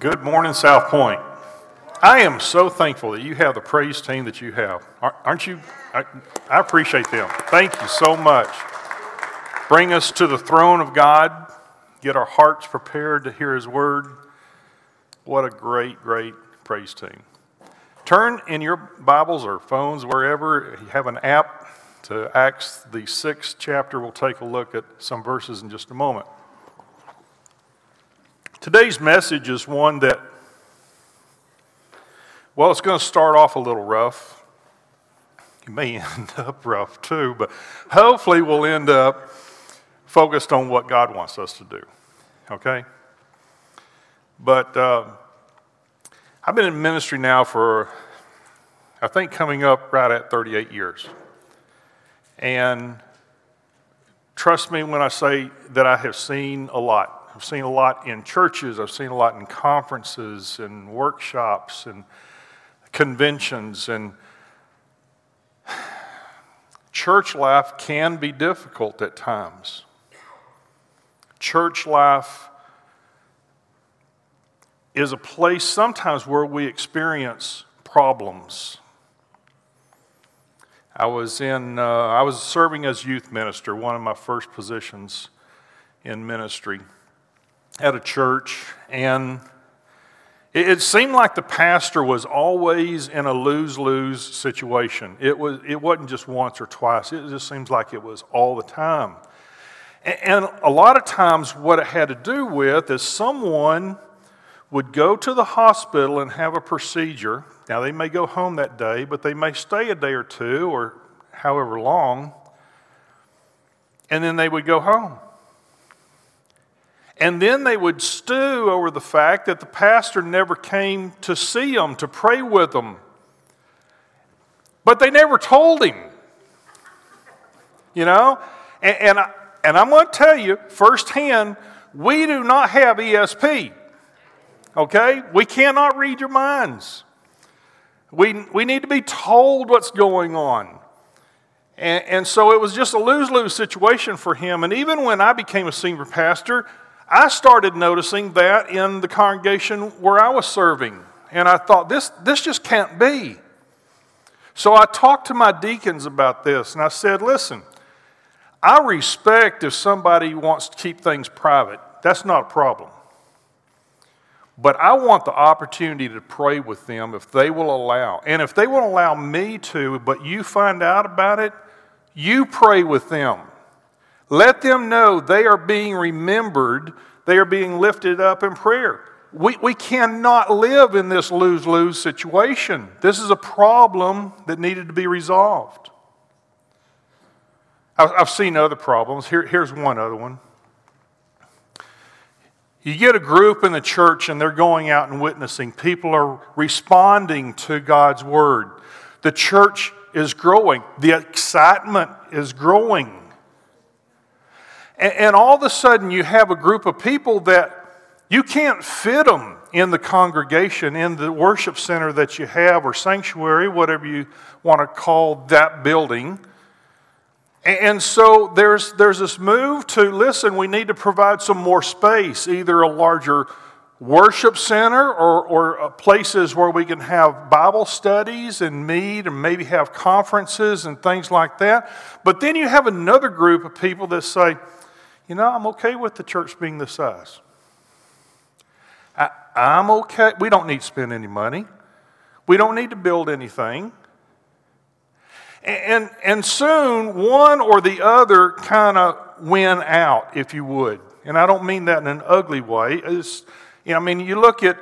Good morning, South Point. I am so thankful that you have the praise team that you have. Aren't you? I, I, appreciate them. Thank you so much. Bring us to the throne of God, get our hearts prepared to hear His word. What a great, great praise team. Turn in your Bibles or phones, wherever you have an app, to Acts, the sixth chapter. We'll take a look at some verses in just a moment. Today's message is one that, well, it's going to start off a little rough. It may end up rough too, but hopefully we'll end up focused on what God wants us to do. Okay? But uh, I've been in ministry now for, I think, coming up right at 38 years. And trust me when I say that I have seen a lot. I've seen a lot in churches, I've seen a lot in conferences and workshops and conventions. And church life can be difficult at times. Church life is a place sometimes where we experience problems. I was in, uh, I was serving as youth minister, one of my first positions in ministry at a church, and it, seemed like the pastor was always in a lose lose situation. It, was, it wasn't just once or twice, it just seems like it was all the time. And, and a lot of times, what it had to do with is someone would go to the hospital and have a procedure. Now, they may go home that day, but they may stay a day or two or however long, and then they would go home. And then they would stew over the fact that the pastor never came to see them, to pray with them. But they never told him. You know? And, and, I, and I'm going to tell you firsthand we do not have ESP. Okay? We cannot read your minds. We, we need to be told what's going on. And, and so it was just a lose lose situation for him. And even when I became a senior pastor, I started noticing that in the congregation where I was serving. And I thought, this, this just can't be. So I talked to my deacons about this and I said, listen, I respect if somebody wants to keep things private. That's not a problem. But I want the opportunity to pray with them if they will allow. And if they won't allow me to, but you find out about it, you pray with them. Let them know they are being remembered, they are being lifted up in prayer. We, we cannot live in this lose lose situation. This is a problem that needed to be resolved. I've, seen other problems. Here, here's one other one. You get a group in the church and they're going out and witnessing. People are responding to God's word. The church is growing, the excitement is growing. And, and all of a sudden, you have a group of people that you can't fit them in the congregation, in the worship center that you have, or sanctuary, whatever you want to call that building. And so there's, there's this move to listen, we need to provide some more space, either a larger worship center or, or uh, places where we can have Bible studies and meet and maybe have conferences and things like that. But then you have another group of people that say, you know, I'm okay with the church being this size. I, I'm okay. We don't need to spend any money. We don't need to build anything. And, and soon, one or the other kind of win out, if you would. And I don't mean that in an ugly way. It's, you know, I mean, you look at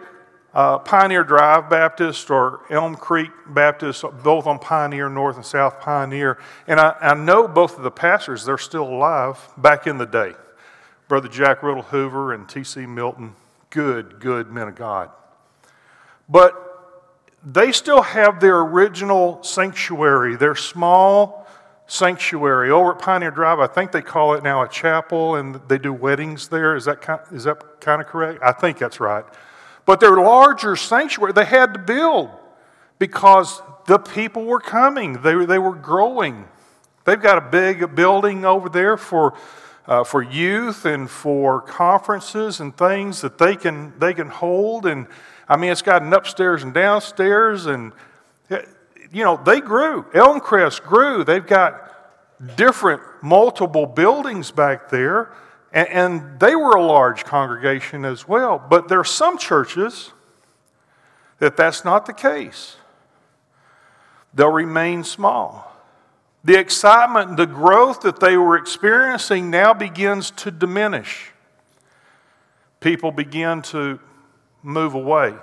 uh, Pioneer Drive Baptist or Elmcrest Baptist, both on Pioneer, North and South Pioneer. And I, I know both of the pastors, they're still alive back in the day. Brother Jack Riddle Hoover and T.C. Milton, good, good men of God. But they still have their original sanctuary, their small sanctuary over at Pioneer Drive. I think they call it now a chapel, and they do weddings there. Is that kind, is that kind of correct? I think that's right. But their larger sanctuary, they had to build because the people were coming, they, they were growing. They've got a big building over there for uh, for youth and for conferences and things that they can, they can hold. And I mean, it's got an upstairs and downstairs. And, you know, they grew. Elmcrest grew. They've got different, multiple buildings back there. And, and they were a large congregation as well. But there are some churches that that's not the case, they'll remain small. The excitement, the growth that they were experiencing now begins to diminish. People begin to move away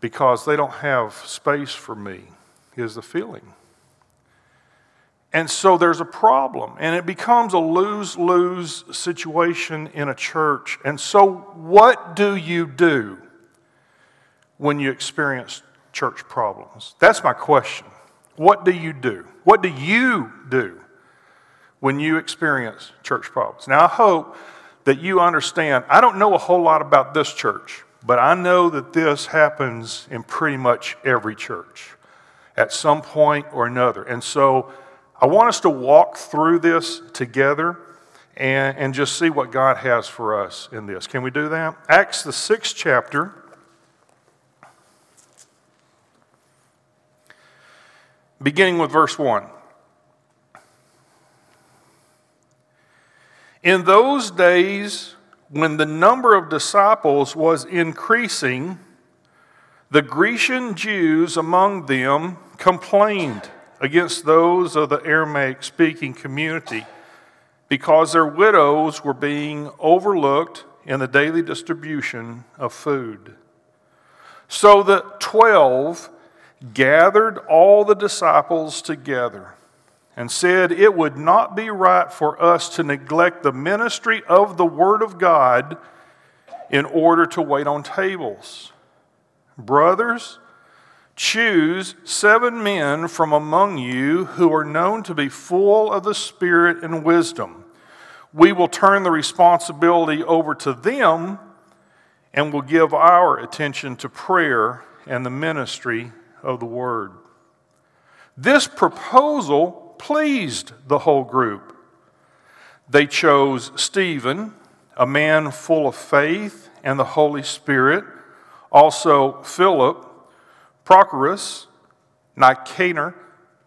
because they don't have space for me, is the feeling. And so there's a problem, and it becomes a lose lose situation in a church. And so, what do you do when you experience church problems? That's my question. What do you do? What do you do when you experience church problems? Now, I hope that you understand. I don't know a whole lot about this church, but I know that this happens in pretty much every church at some point or another. And so I want us to walk through this together and, and just see what God has for us in this. Can we do that? Acts, the sixth chapter. beginning with verse 1. In those days, when the number of disciples was increasing, the Grecian Jews among them complained against those of the Aramaic speaking community because their widows were being overlooked in the daily distribution of food. So the twelve gathered all the disciples together and said, It would not be right for us to neglect the ministry of the Word of God in order to wait on tables. Brothers, choose seven men from among you who are known to be full of the Spirit and wisdom. We will turn the responsibility over to them and will give our attention to prayer and the ministry of the word. This proposal pleased the whole group. They chose Stephen, a man full of faith and the Holy Spirit, also Philip, Prochorus, Nicanor,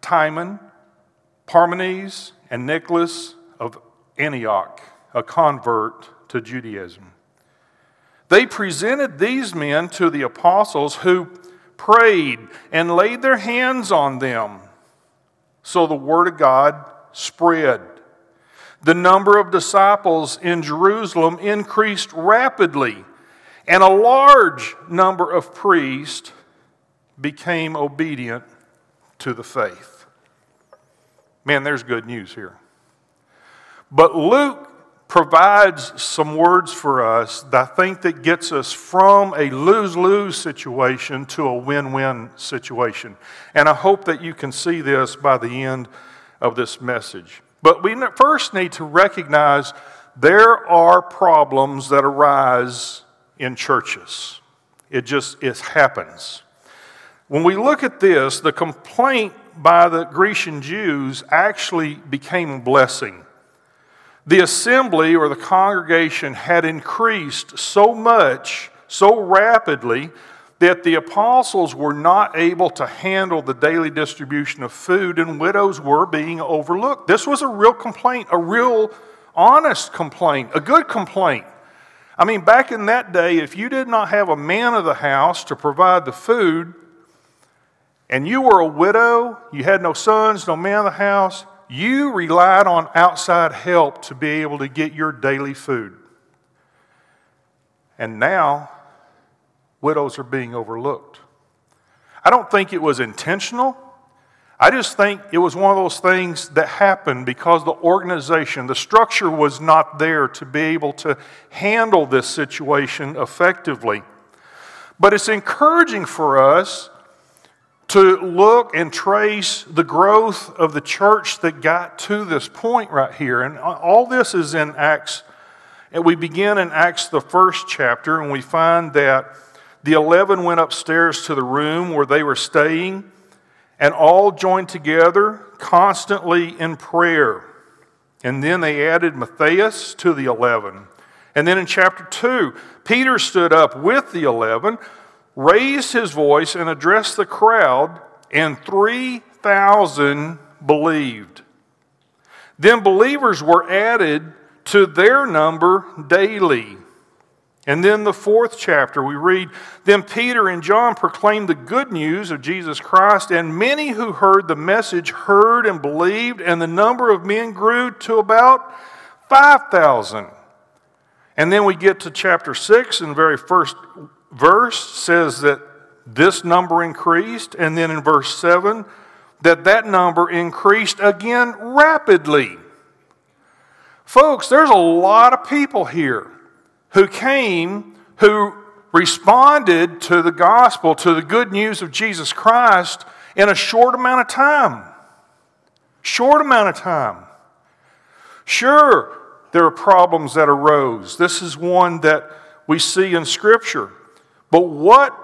Timon, Parmenas, and Nicholas of Antioch, a convert to Judaism. They presented these men to the apostles who prayed, and laid their hands on them. So the word of God spread. The number of disciples in Jerusalem increased rapidly, and a large number of priests became obedient to the faith. Man, there's good news here. But Luke provides some words for us that I think that gets us from a lose-lose situation to a win-win situation. And I hope that you can see this by the end of this message. But we first need to recognize there are problems that arise in churches. It just it happens. When we look at this, the complaint by the Grecian Jews actually became a blessing the assembly or the congregation had increased so much, so rapidly, that the apostles were not able to handle the daily distribution of food, and widows were being overlooked. This was a real complaint, a real honest complaint, a good complaint. I mean, back in that day, if you did not have a man of the house to provide the food, and you were a widow, you had no sons, no man of the house, you relied on outside help to be able to get your daily food. And now, widows are being overlooked. I don't think it was intentional. I just think it was one of those things that happened because the organization, the structure was not there to be able to handle this situation effectively. But it's encouraging for us to look and trace the growth of the church that got to this point right here. And all this is in Acts. And we begin in Acts, the first chapter, and we find that the 11 went upstairs to the room where they were staying and all joined together constantly in prayer. And then they added Matthias to the 11. And then in chapter 2, Peter stood up with the 11, raised his voice, and addressed the crowd, and 3,000 believed. Then believers were added to their number daily. And then the fourth chapter, we read Then Peter and John proclaimed the good news of Jesus Christ, and many who heard the message heard and believed, and the number of men grew to about 5,000. And then we get to chapter 6, and the very first verse says that this number increased, and then in verse 7, that that number increased again rapidly. Folks, there's a lot of people here who came, who responded to the gospel, to the good news of Jesus Christ in a short amount of time. Short amount of time. Sure, there are problems that arose. This is one that we see in Scripture. But what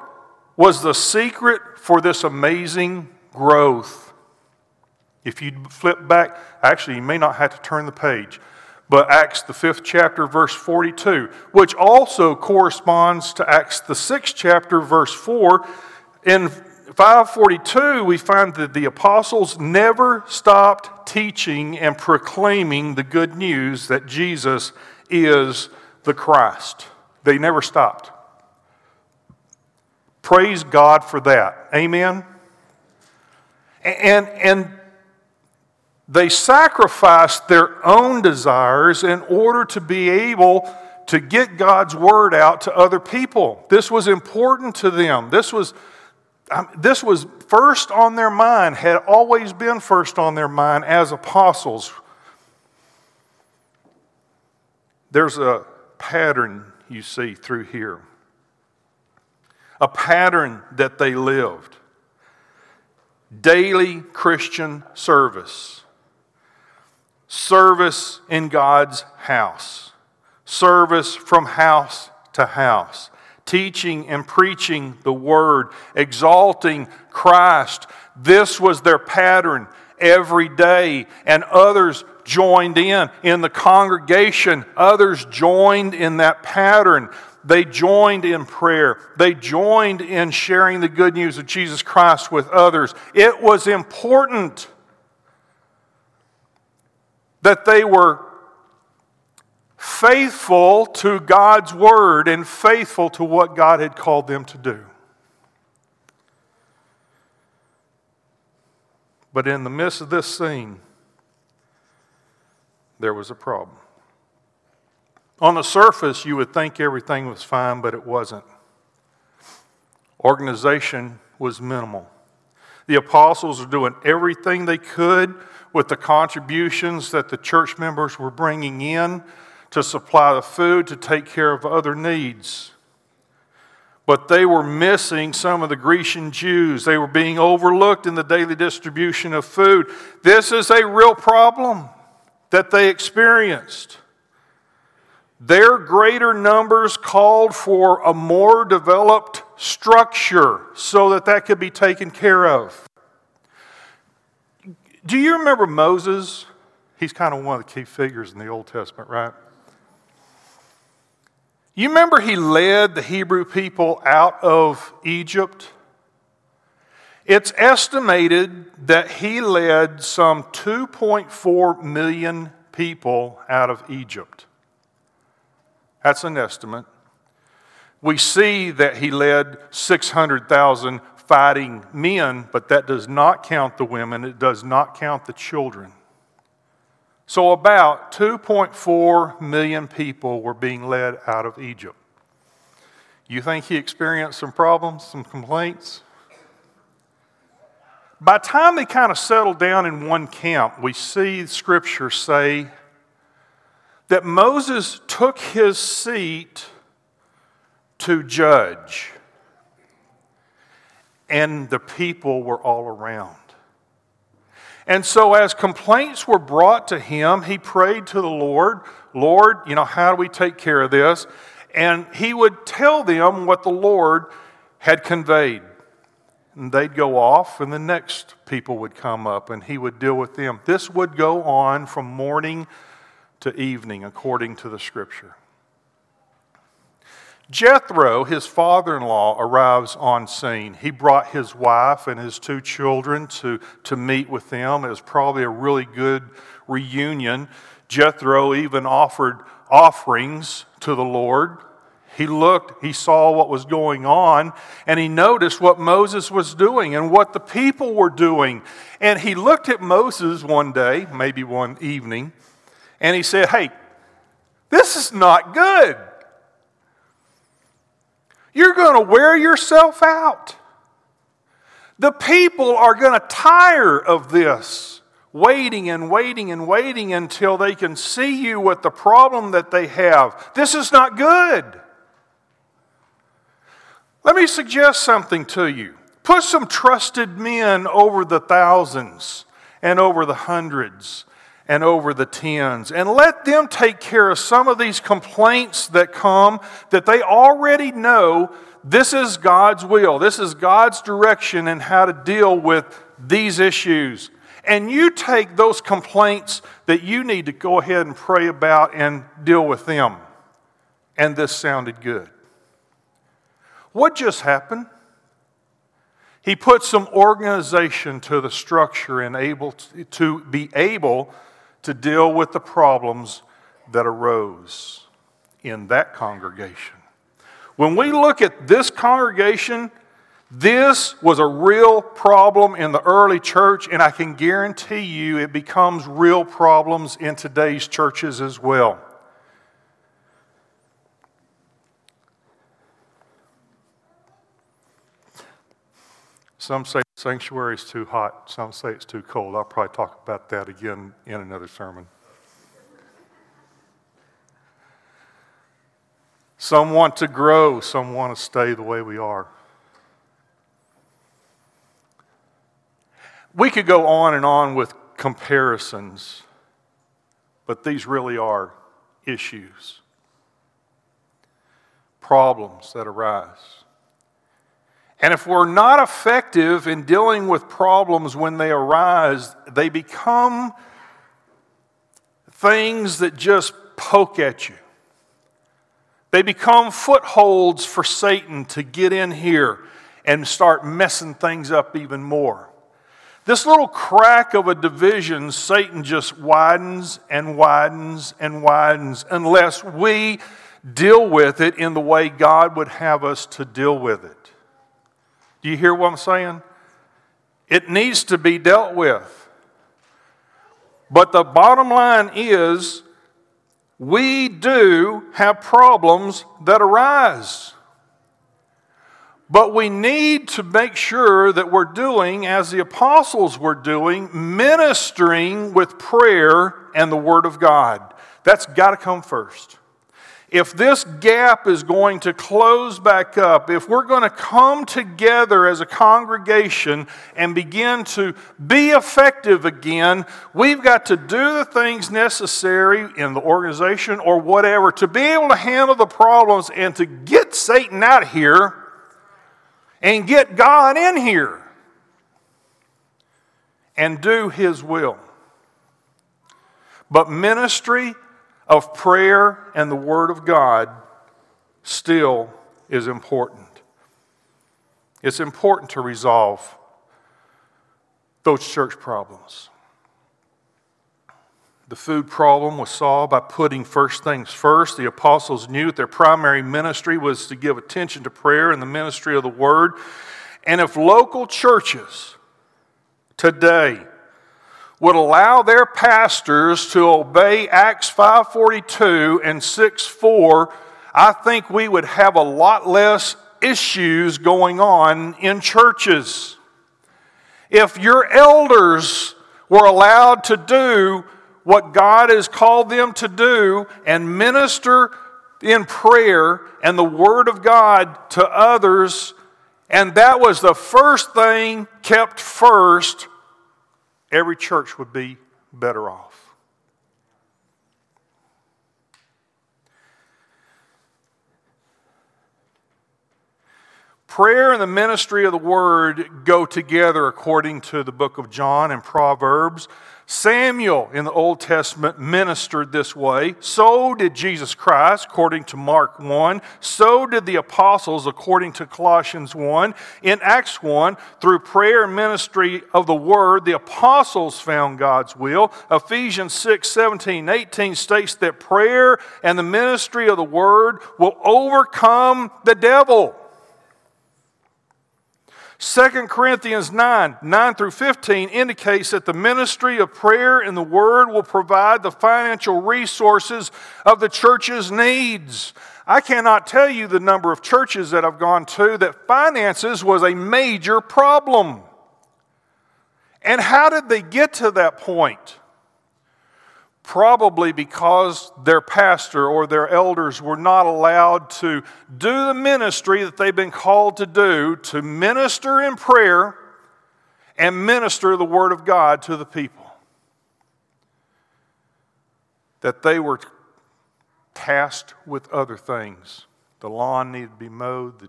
was the secret for this amazing growth? If you flip back, actually, you may not have to turn the page but Acts, the fifth chapter, verse 42, which also corresponds to Acts, the sixth chapter, verse 4. In 542, we find that the apostles never stopped teaching and proclaiming the good news that Jesus is the Christ. They never stopped. Praise God for that. Amen. And, and they sacrificed their own desires in order to be able to get God's word out to other people. This was important to them. This was, um, this was first on their mind, had always been first on their mind as apostles. There's a pattern you see through here, a pattern that they lived. Daily Christian service service in God's house, service from house to house, teaching and preaching the word, exalting Christ. This was their pattern every day, and others joined in. In the congregation, others joined in that pattern. They joined in prayer. They joined in sharing the good news of Jesus Christ with others. It was important that they were faithful to God's word and faithful to what God had called them to do. But in the midst of this scene, there was a problem. On the surface, you would think everything was fine, but it wasn't. Organization was minimal. The apostles were doing everything they could with the contributions that the church members were bringing in to supply the food, to take care of other needs. But they were missing some of the Grecian Jews. They were being overlooked in the daily distribution of food. This is a real problem that they experienced. Their greater numbers called for a more developed structure so that that could be taken care of. Do you remember Moses? He's kind of one of the key figures in the Old Testament, right? You remember he led the Hebrew people out of Egypt? It's estimated that he led some 2.4 million people out of Egypt. That's an estimate. We see that he led 600,000 fighting men, but that does not count the women, it does not count the children. So, about 2.4 million people were being led out of Egypt. You think he experienced some problems, some complaints? By the time they kind of settled down in one camp, we see scripture say that Moses took his seat to judge and the people were all around. And so, as complaints were brought to him, he prayed to the Lord, Lord, you know, how do we take care of this? And he would tell them what the Lord had conveyed. And they'd go off, and the next people would come up, and he would deal with them. This would go on from morning to evening, according to the scripture. Jethro, his father in law, arrives on scene. He brought his wife and his two children to, to meet with them. It was probably a really good reunion. Jethro even offered offerings to the Lord. He looked, he saw what was going on, and he noticed what Moses was doing and what the people were doing. And he looked at Moses one day, maybe one evening, and he said, Hey, this is not good. You're going to wear yourself out. The people are going to tire of this, waiting and waiting and waiting until they can see you with the problem that they have. This is not good. Let me suggest something to you. Put some trusted men over the thousands and over the hundreds and over the tens. And let them take care of some of these complaints that come that they already know this is God's will, this is God's direction in how to deal with these issues. And you take those complaints that you need to go ahead and pray about and deal with them. And this sounded good. What just happened? He put some organization to the structure and able to, to be able to deal with the problems that arose in that congregation. When we look at this congregation, this was a real problem in the early church, and I can guarantee you it becomes real problems in today's churches as well. Some say sanctuary is too hot, some say it's too cold. I'll probably talk about that again in another sermon. Some want to grow, some want to stay the way we are. We could go on and on with comparisons, but these really are issues, problems that arise. And if we're not effective in dealing with problems when they arise, they become things that just poke at you. They become footholds for Satan to get in here and start messing things up even more. This little crack of a division, Satan just widens and widens and widens unless we deal with it in the way God would have us to deal with it. Do you hear what I'm saying? It needs to be dealt with. But the bottom line is we do have problems that arise. But we need to make sure that we're doing, as the apostles were doing, ministering with prayer and the Word of God. That's got to come first if this gap is going to close back up, if we're going to come together as a congregation and begin to be effective again, we've got to do the things necessary in the organization or whatever to be able to handle the problems and to get Satan out of here and get God in here and do his will. But ministry of prayer and the Word of God still is important. It's important to resolve those church problems. The food problem was solved by putting first things first. The apostles knew that their primary ministry was to give attention to prayer and the ministry of the Word. And if local churches today would allow their pastors to obey Acts 5:42 and 6:4, I think we would have a lot less issues going on in churches. If your elders were allowed to do what God has called them to do and minister in prayer and the Word of God to others, and that was the first thing kept first, every church would be better off. Prayer and the ministry of the word go together according to the book of John and Proverbs. Samuel in the Old Testament ministered this way. So did Jesus Christ, according to Mark 1. So did the apostles, according to Colossians 1. In Acts 1, through prayer and ministry of the word, the apostles found God's will. Ephesians 6 17, 18 states that prayer and the ministry of the word will overcome the devil. 2 Corinthians 9, 9 through 15 indicates that the ministry of prayer and the word will provide the financial resources of the church's needs. I cannot tell you the number of churches that I've gone to that finances was a major problem. And how did they get to that point? Probably because their pastor or their elders were not allowed to do the ministry that they've been called to do to minister in prayer and minister the Word of God to the people. That they were tasked with other things. The lawn needed to be mowed, the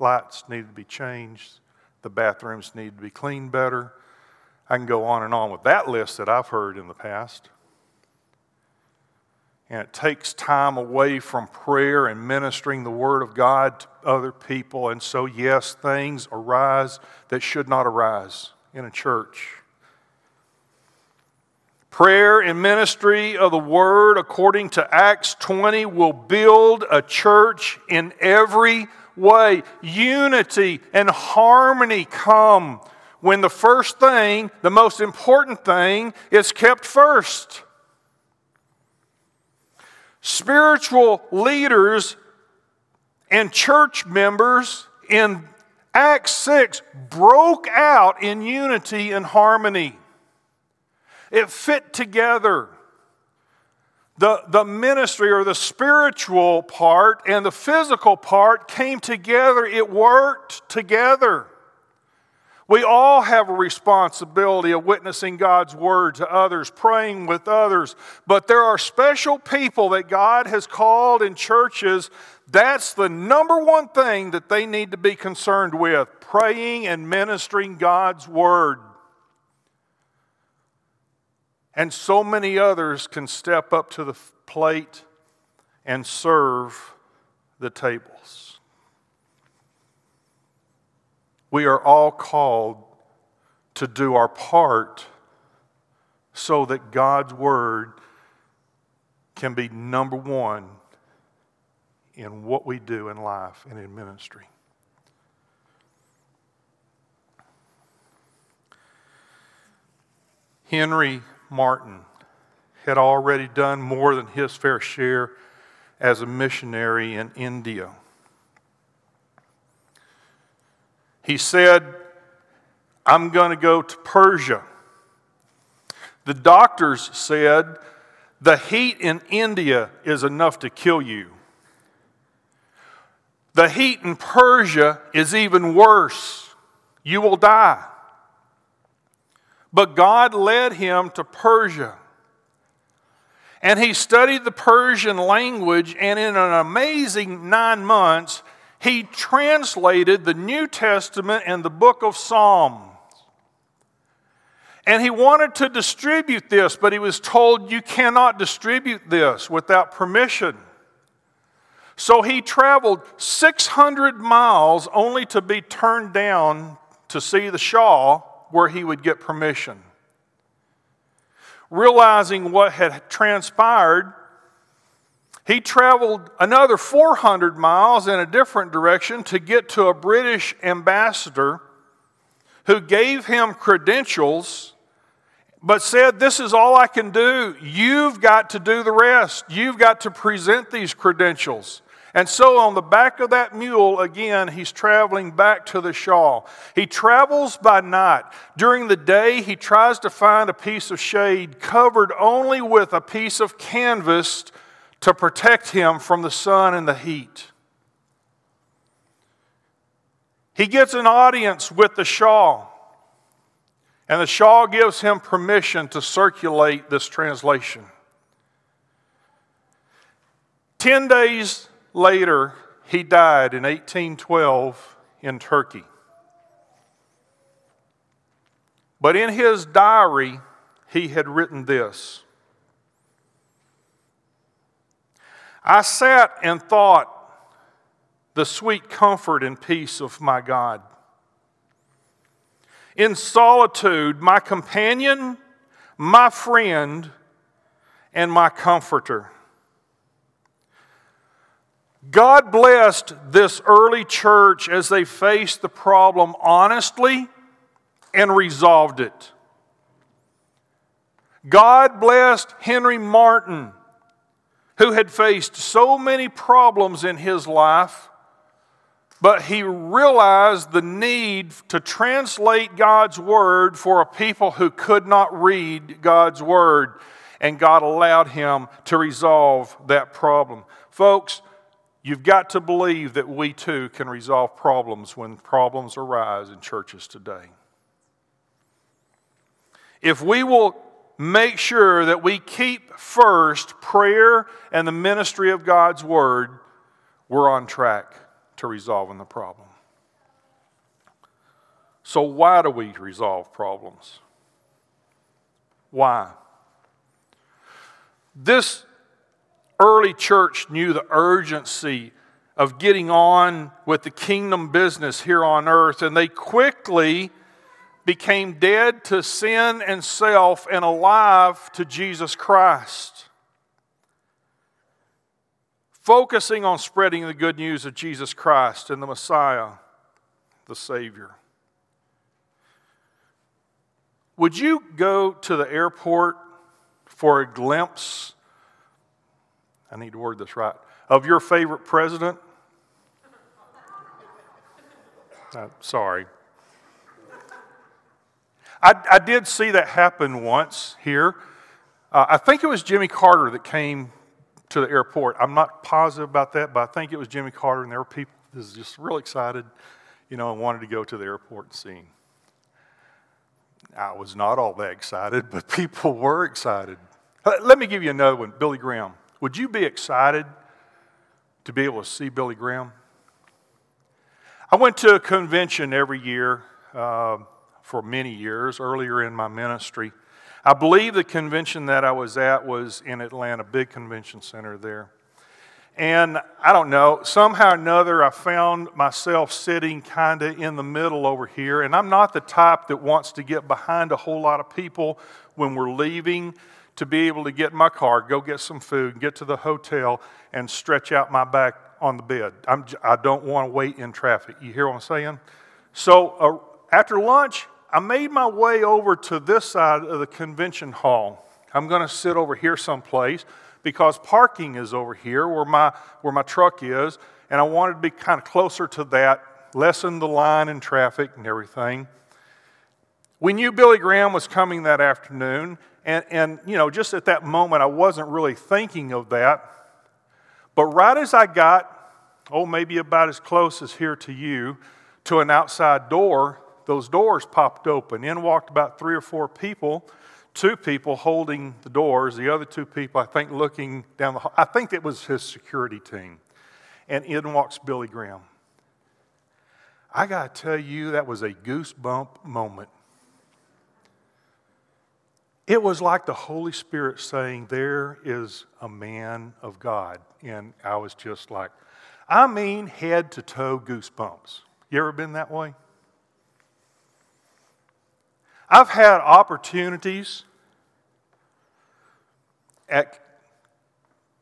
lights needed to be changed, the bathrooms needed to be cleaned better. I can go on and on with that list that I've heard in the past and it takes time away from prayer and ministering the Word of God to other people. And so, yes, things arise that should not arise in a church. Prayer and ministry of the Word, according to Acts 20, will build a church in every way. Unity and harmony come when the first thing, the most important thing, is kept first. Spiritual leaders and church members in Acts 6 broke out in unity and harmony. It fit together. The, the ministry or the spiritual part and the physical part came together, it worked together. We all have a responsibility of witnessing God's word to others, praying with others, but there are special people that God has called in churches. That's the number one thing that they need to be concerned with praying and ministering God's word. And so many others can step up to the plate and serve the tables. We are all called to do our part so that God's Word can be number one in what we do in life and in ministry. Henry Martyn had already done more than his fair share as a missionary in India. He said, I'm going to go to Persia. The doctors said, the heat in India is enough to kill you. The heat in Persia is even worse. You will die. But God led him to Persia. And he studied the Persian language, and in an amazing nine months, he translated the New Testament and the book of Psalms. And he wanted to distribute this, but he was told, You cannot distribute this without permission. So he traveled 600 miles only to be turned down to see the Shah where he would get permission. Realizing what had transpired, he traveled another 400 miles in a different direction to get to a British ambassador who gave him credentials but said, This is all I can do. You've got to do the rest. You've got to present these credentials. And so, on the back of that mule, again, he's traveling back to the Shah. He travels by night. During the day, he tries to find a piece of shade covered only with a piece of canvas to protect him from the sun and the heat. He gets an audience with the Shah, and the Shah gives him permission to circulate this translation. Ten days later, he died in 1812 in Turkey. But in his diary, he had written this I sat and thought the sweet comfort and peace of my God. In solitude, my companion, my friend, and my comforter. God blessed this early church as they faced the problem honestly and resolved it. God blessed Henry Martyn, who had faced so many problems in his life, but he realized the need to translate God's Word for a people who could not read God's Word, and God allowed him to resolve that problem. Folks, You've got to believe that we too can resolve problems when problems arise in churches today. If we will make sure that we keep first prayer and the ministry of God's Word, we're on track to resolving the problem. So, why do we resolve problems? Why? This early church knew the urgency of getting on with the kingdom business here on earth, and they quickly became dead to sin and self and alive to Jesus Christ. Focusing on spreading the good news of Jesus Christ and the Messiah, the Savior. Would you go to the airport for a glimpse I need to word this right, of your favorite president? Uh, sorry. I, I, did see that happen once here. Uh, I think it was Jimmy Carter that came to the airport. I'm not positive about that, but I think it was Jimmy Carter, and there were people that was just real excited, you know, and wanted to go to the airport and see him. I was not all that excited, but people were excited. Uh, let me give you another one Billy Graham. Would you be excited to be able to see Billy Graham? I went to a convention every year uh, for many years earlier in my ministry. I believe the convention that I was at was in Atlanta, big convention center there. And I don't know, somehow or another, I found myself sitting kind of in the middle over here. And I'm not the type that wants to get behind a whole lot of people when we're leaving to be able to get in my car, go get some food, get to the hotel, and stretch out my back on the bed. I'm, I do not want to wait in traffic. You hear what I'm saying? So uh, after lunch, I made my way over to this side of the convention hall. I'm going to sit over here someplace because parking is over here where my, where my truck is, and I wanted to be kind of closer to that, lessen the line and traffic and everything. We knew Billy Graham was coming that afternoon, and, and, you know, just at that moment, I wasn't really thinking of that. But right as I got, oh, maybe about as close as here to you, to an outside door, those doors popped open. In walked about three or four people, two people holding the doors, the other two people, I think, looking down the hall. I think it was his security team. And in walks Billy Graham. I got to tell you, that was a goosebump moment. It was like the Holy Spirit saying, There is a man of God. And I was just like, I mean, head to toe goosebumps. You ever been that way? I've had opportunities at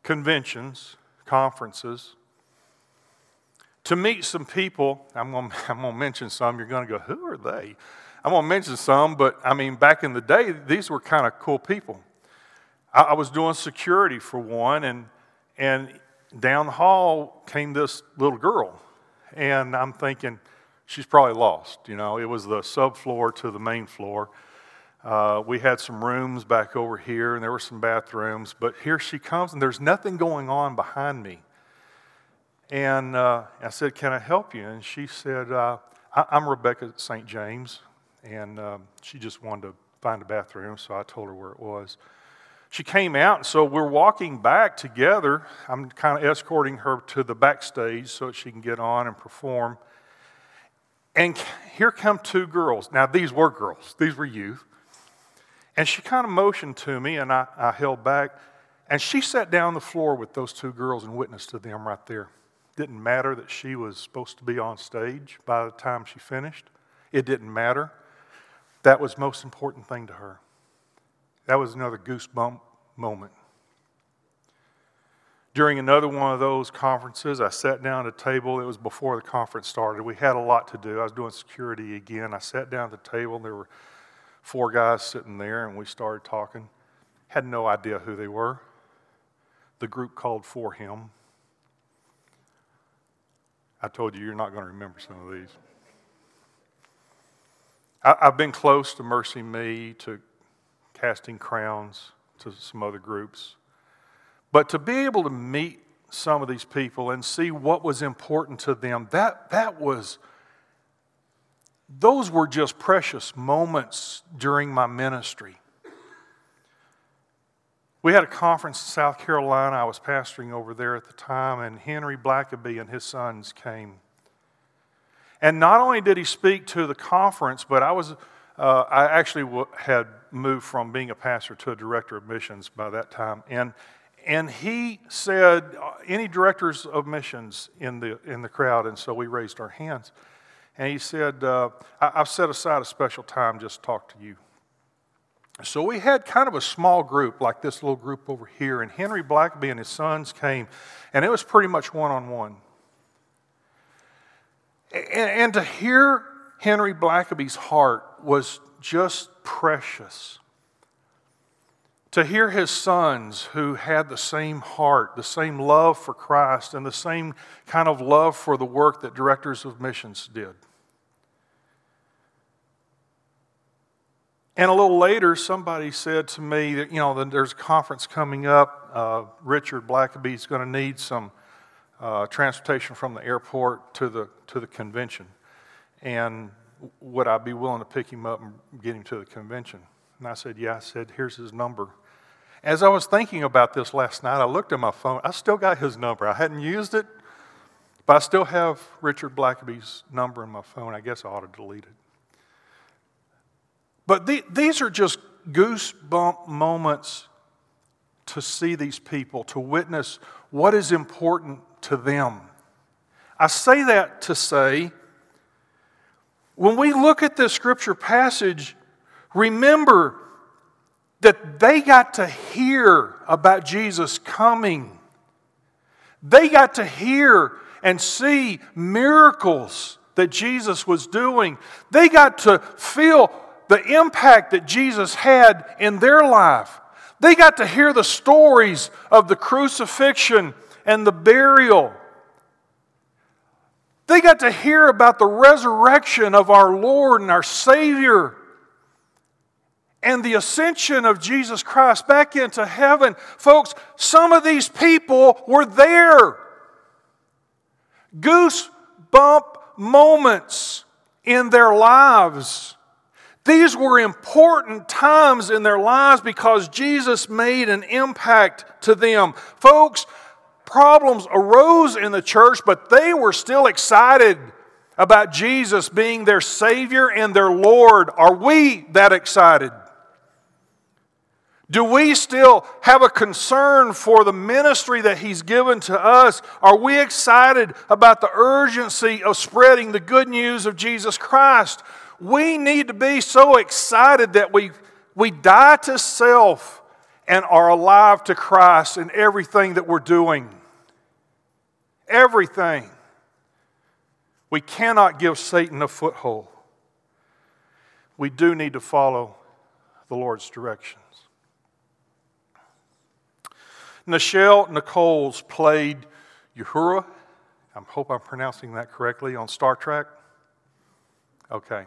conventions, conferences, to meet some people. I'm going to I'm to mention some. You're going to go, who are they? I'm going to mention some, but I mean, back in the day, these were kind of cool people. I, I was doing security for one, and, and down the hall came this little girl. And I'm thinking, she's probably lost. You know, it was the subfloor to the main floor. Uh, we had some rooms back over here, and there were some bathrooms. But here she comes, and there's nothing going on behind me. And uh, I said, Can I help you? And she said, uh, I'm Rebecca St. James and um, she just wanted to find a bathroom, so I told her where it was. She came out, and so we're walking back together. I'm kind of escorting her to the backstage so she can get on and perform. And here come two girls. Now, these were girls, these were youth. And she kind of motioned to me, and I, I held back. And she sat down on the floor with those two girls and witnessed to them right there. Didn't matter that she was supposed to be on stage by the time she finished. It didn't matter. That was most important thing to her. That was another goosebump moment. During another one of those conferences, I sat down at a table. It was before the conference started. We had a lot to do. I was doing security again. I sat down at the table. and There were four guys sitting there, and we started talking. Had no idea who they were. The group called Four Him. I told you you're not going to remember some of these. I, have been close to MercyMe, to Casting Crowns, to some other groups. But to be able to meet some of these people and see what was important to them, that, that was, those were just precious moments during my ministry. We had a conference in South Carolina. I was pastoring over there at the time, and Henry Blackaby and his sons came. And not only did he speak to the conference, but I was, uh, I actually w- had moved from being a pastor to a director of missions by that time. And and he said, uh, Any directors of missions in the, in the crowd? And so we raised our hands. And he said, uh, I've set aside a special time just to talk to you. So we had kind of a small group, like this little group over here. And Henry Blackaby and his sons came, and it was pretty much one on one. And to hear Henry Blackaby's heart was just precious to hear his sons who had the same heart, the same love for Christ, and the same kind of love for the work that directors of missions did. And a little later, somebody said to me that, you know, there's a conference coming up. Uh, Richard Blackaby is going to need some uh, transportation from the airport to the, to the convention. And would I be willing to pick him up and get him to the convention? And I said, Yeah. I said, Here's his number. As I was thinking about this last night, I looked at my phone. I still got his number. I hadn't used it, but I still have Richard Blackaby's number in my phone. I guess I ought to delete it. But the, these are just goosebump moments to see these people, to witness what is important to them. I say that to say, when we look at this scripture passage, remember that they got to hear about Jesus coming. They got to hear and see miracles that Jesus was doing. They got to feel the impact that Jesus had in their life. They got to hear the stories of the crucifixion and the burial. They got to hear about the resurrection of our Lord and our Savior and the ascension of Jesus Christ back into heaven. Folks, some of these people were there. Goosebump moments in their lives. These were important times in their lives because Jesus made an impact to them. Folks, problems arose in the church, but they were still excited about Jesus being their Savior and their Lord. Are we that excited? Do we still have a concern for the ministry that He's given to us? Are we excited about the urgency of spreading the good news of Jesus Christ? We need to be so excited that we, we die to self and are alive to Christ in everything that we're doing. Everything. We cannot give Satan a foothold. We do need to follow the Lord's direction. Nichelle Nichols played Uhura. I hope I'm pronouncing that correctly on Star Trek. Okay.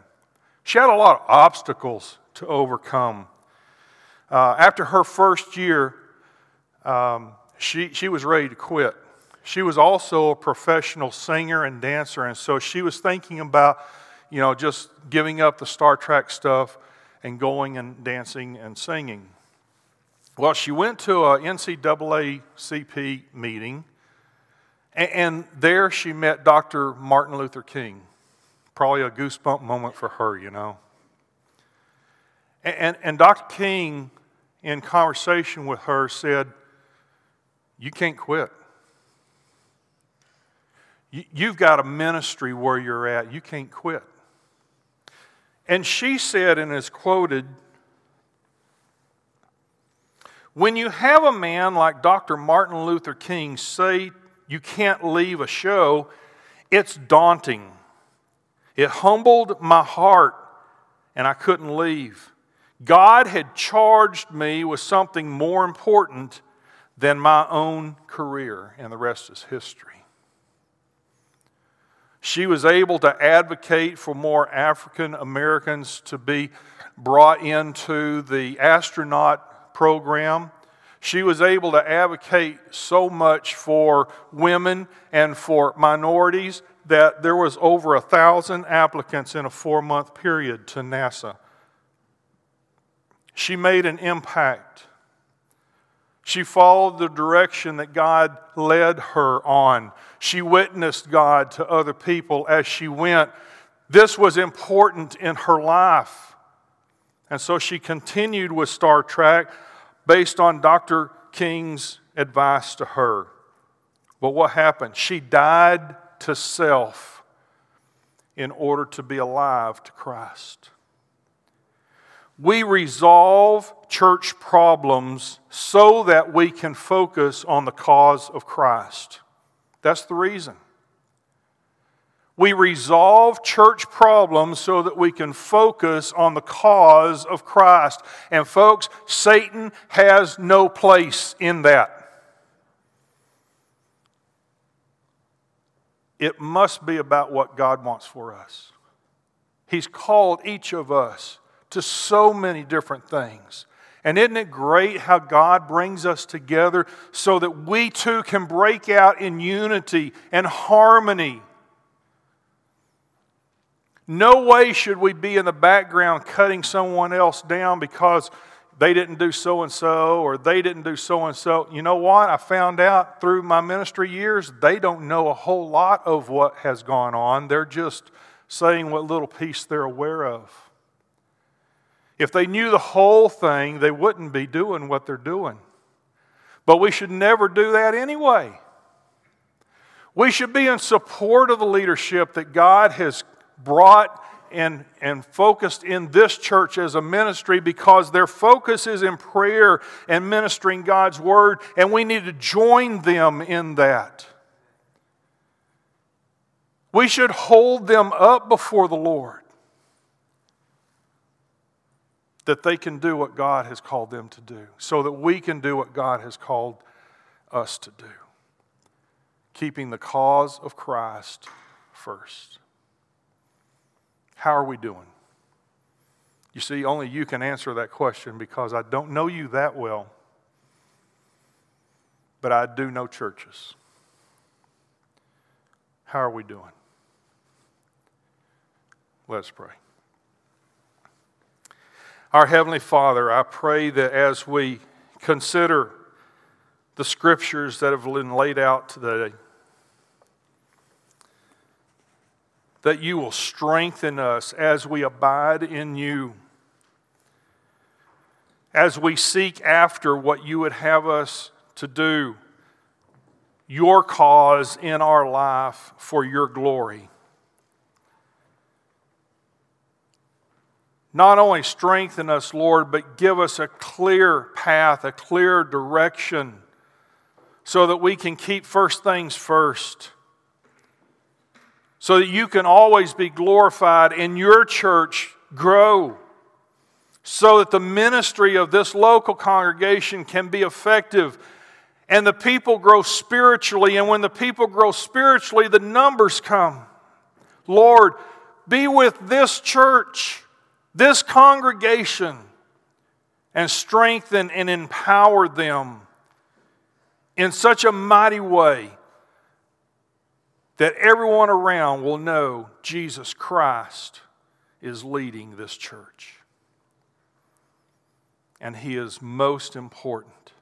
She had a lot of obstacles to overcome. Uh, after her first year, um, she, she was ready to quit. She was also a professional singer and dancer, and so she was thinking about, you know, just giving up the Star Trek stuff and going and dancing and singing. Well, she went to a NCAA CP meeting, and there she met Dr. Martin Luther King. Probably a goosebump moment for her, you know. And, and, and Dr. King, in conversation with her, said, You can't quit. You, you've got a ministry where you're at. You can't quit. And she said, and is quoted, when you have a man like Dr. Martin Luther King say you can't leave a show, it's daunting. It humbled my heart, and I couldn't leave. God had charged me with something more important than my own career, and the rest is history. She was able to advocate for more African Americans to be brought into the astronaut program. She was able to advocate so much for women and for minorities that there was over a thousand applicants in a four month period to NASA. She made an impact. She followed the direction that God led her on. She witnessed God to other people as she went. This was important in her life. And so she continued with Star Trek based on Dr. King's advice to her. But what happened? She died to self in order to be alive to Christ. We resolve church problems so that we can focus on the cause of Christ. That's the reason. We resolve church problems so that we can focus on the cause of Christ. And, folks, Satan has no place in that. It must be about what God wants for us. He's called each of us to so many different things. And isn't it great how God brings us together so that we too can break out in unity and harmony? No way should we be in the background cutting someone else down because they didn't do so and so or they didn't do so and so. You know what? I found out through my ministry years, they don't know a whole lot of what has gone on. They're just saying what little piece they're aware of. If they knew the whole thing, they wouldn't be doing what they're doing. But we should never do that anyway. We should be in support of the leadership that God has brought and, and focused in this church as a ministry because their focus is in prayer and ministering God's word, and we need to join them in that. We should hold them up before the Lord that they can do what God has called them to do, so that we can do what God has called us to do. Keeping the cause of Christ first. How are we doing? You see, only you can answer that question because I don't know you that well, but I do know churches. How are we doing? Let's pray. Our Heavenly Father, I pray that as we consider the scriptures that have been laid out today, that you will strengthen us as we abide in you, as we seek after what you would have us to do, your cause in our life for your glory. not only strengthen us, Lord, but give us a clear path, a clear direction, so that we can keep first things first. So that you can always be glorified and your church grow. So that the ministry of this local congregation can be effective and the people grow spiritually. And when the people grow spiritually, the numbers come. Lord, be with this church this congregation and strengthen and empower them in such a mighty way that everyone around will know Jesus Christ is leading this church. And he is most important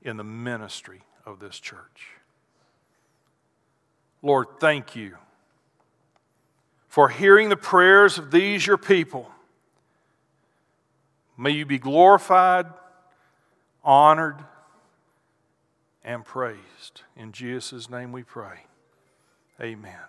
in the ministry of this church. Lord, thank you for hearing the prayers of these your people. May you be glorified, honored, and praised. In Jesus' name we pray. Amen.